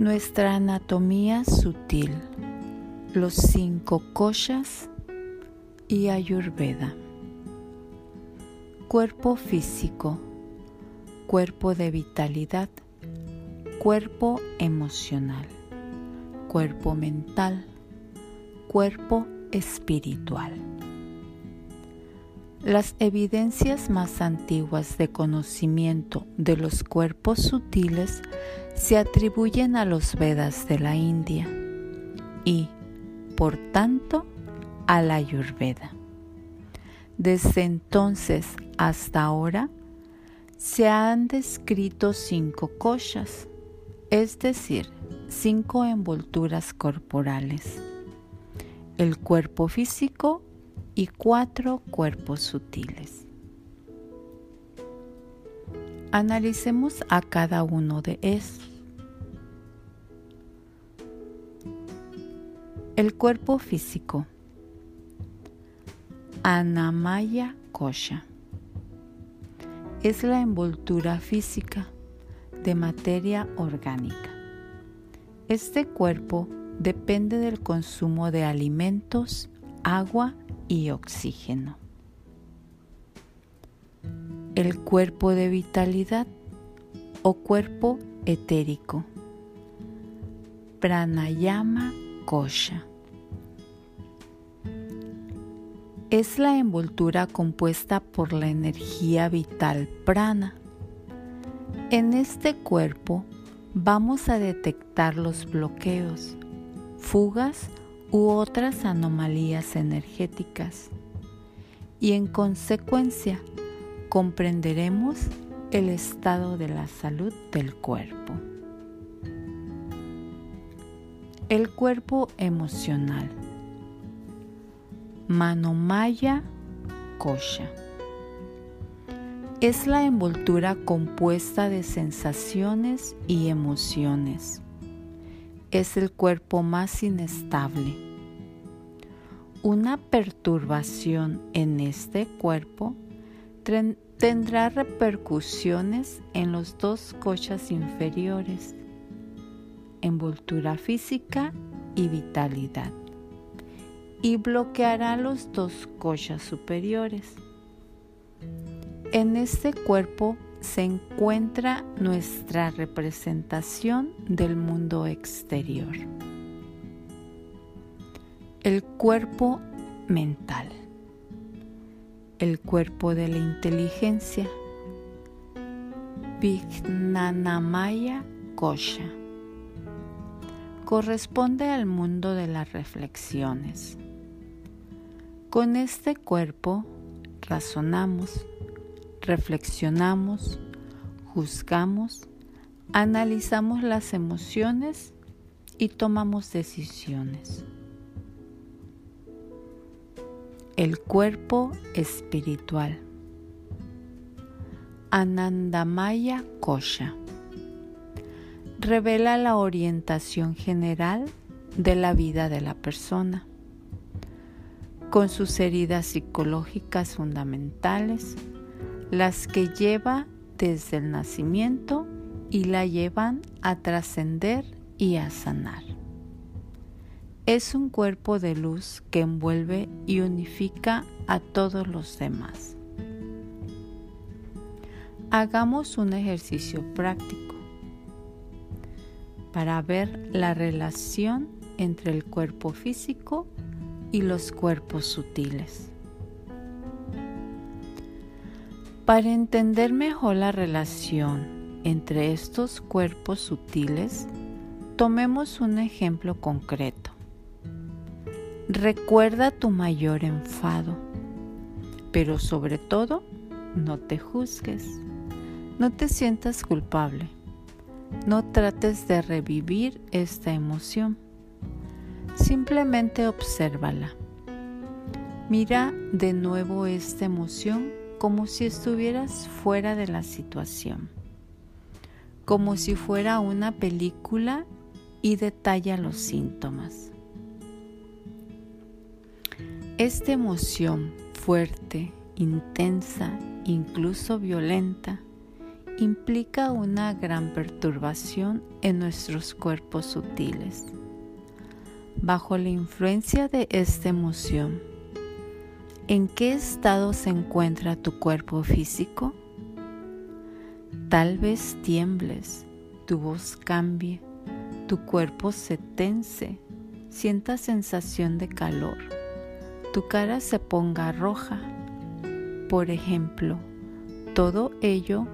Nuestra anatomía sutil, los cinco koshas y Ayurveda. Cuerpo físico, cuerpo de vitalidad, cuerpo emocional, cuerpo mental, cuerpo espiritual. Las evidencias más antiguas de conocimiento de los cuerpos sutiles se atribuyen a los Vedas de la India y, por tanto, a la Ayurveda. Desde entonces hasta ahora se han descrito cinco koshas, es decir, cinco envolturas corporales, el cuerpo físico y cuatro cuerpos sutiles. Analicemos a cada uno de estos. El cuerpo físico. Anamaya Kosha. Es la envoltura física de materia orgánica. Este cuerpo depende del consumo de alimentos, agua y oxígeno. El cuerpo de vitalidad o cuerpo etérico. Pranayama Kosha. Es la envoltura compuesta por la energía vital prana. En este cuerpo vamos a detectar los bloqueos, fugas u otras anomalías energéticas y en consecuencia comprenderemos el estado de la salud del cuerpo. El cuerpo emocional. Manomaya Kosha. Es la envoltura compuesta de sensaciones y emociones es el cuerpo más inestable. Una perturbación en este cuerpo tendrá repercusiones en los dos cochas inferiores, envoltura física y vitalidad, y bloqueará los dos cochas superiores. En este cuerpo se encuentra nuestra representación del mundo exterior. El cuerpo mental. El cuerpo de la inteligencia. Vijnanamaya Kosha. Corresponde al mundo de las reflexiones. Con este cuerpo razonamos, reflexionamos, juzgamos, analizamos las emociones y tomamos decisiones. El cuerpo espiritual. Anandamaya Kosha. Revela la orientación general de la vida de la persona, con sus heridas psicológicas fundamentales, las que lleva desde el nacimiento y la llevan a trascender y a sanar. Es un cuerpo de luz que envuelve y unifica a todos los demás. Hagamos un ejercicio práctico para ver la relación entre el cuerpo físico y los cuerpos sutiles. Para entender mejor la relación entre estos cuerpos sutiles, tomemos un ejemplo concreto. Recuerda tu mayor enfado, pero sobre todo, no te juzgues, no te sientas culpable, no trates de revivir esta emoción, simplemente obsérvala. Mira de nuevo esta emoción como si estuvieras fuera de la situación, como si fuera una película y detalla los síntomas. Esta emoción fuerte, intensa, incluso violenta, implica una gran perturbación en nuestros cuerpos sutiles. Bajo la influencia de esta emoción, ¿en qué estado se encuentra tu cuerpo físico? Tal vez tiembles, tu voz cambie, tu cuerpo se tense, sientas sensación de calor, tu cara se ponga roja. Por ejemplo, todo ello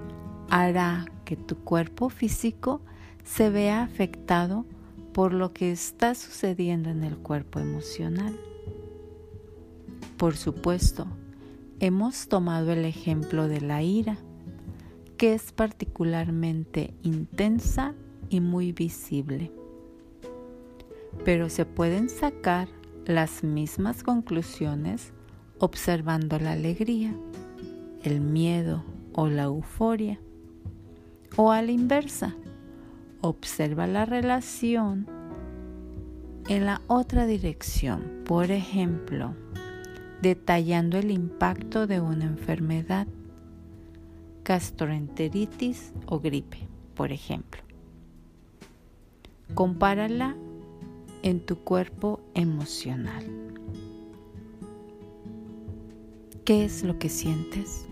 hará que tu cuerpo físico se vea afectado por lo que está sucediendo en el cuerpo emocional. Por supuesto, hemos tomado el ejemplo de la ira, que es particularmente intensa y muy visible. Pero se pueden sacar las mismas conclusiones observando la alegría, el miedo o la euforia. O a la inversa, observa la relación en la otra dirección. Por ejemplo, detallando el impacto de una enfermedad, gastroenteritis o gripe, por ejemplo. Compárala en tu cuerpo emocional. ¿Qué es lo que sientes?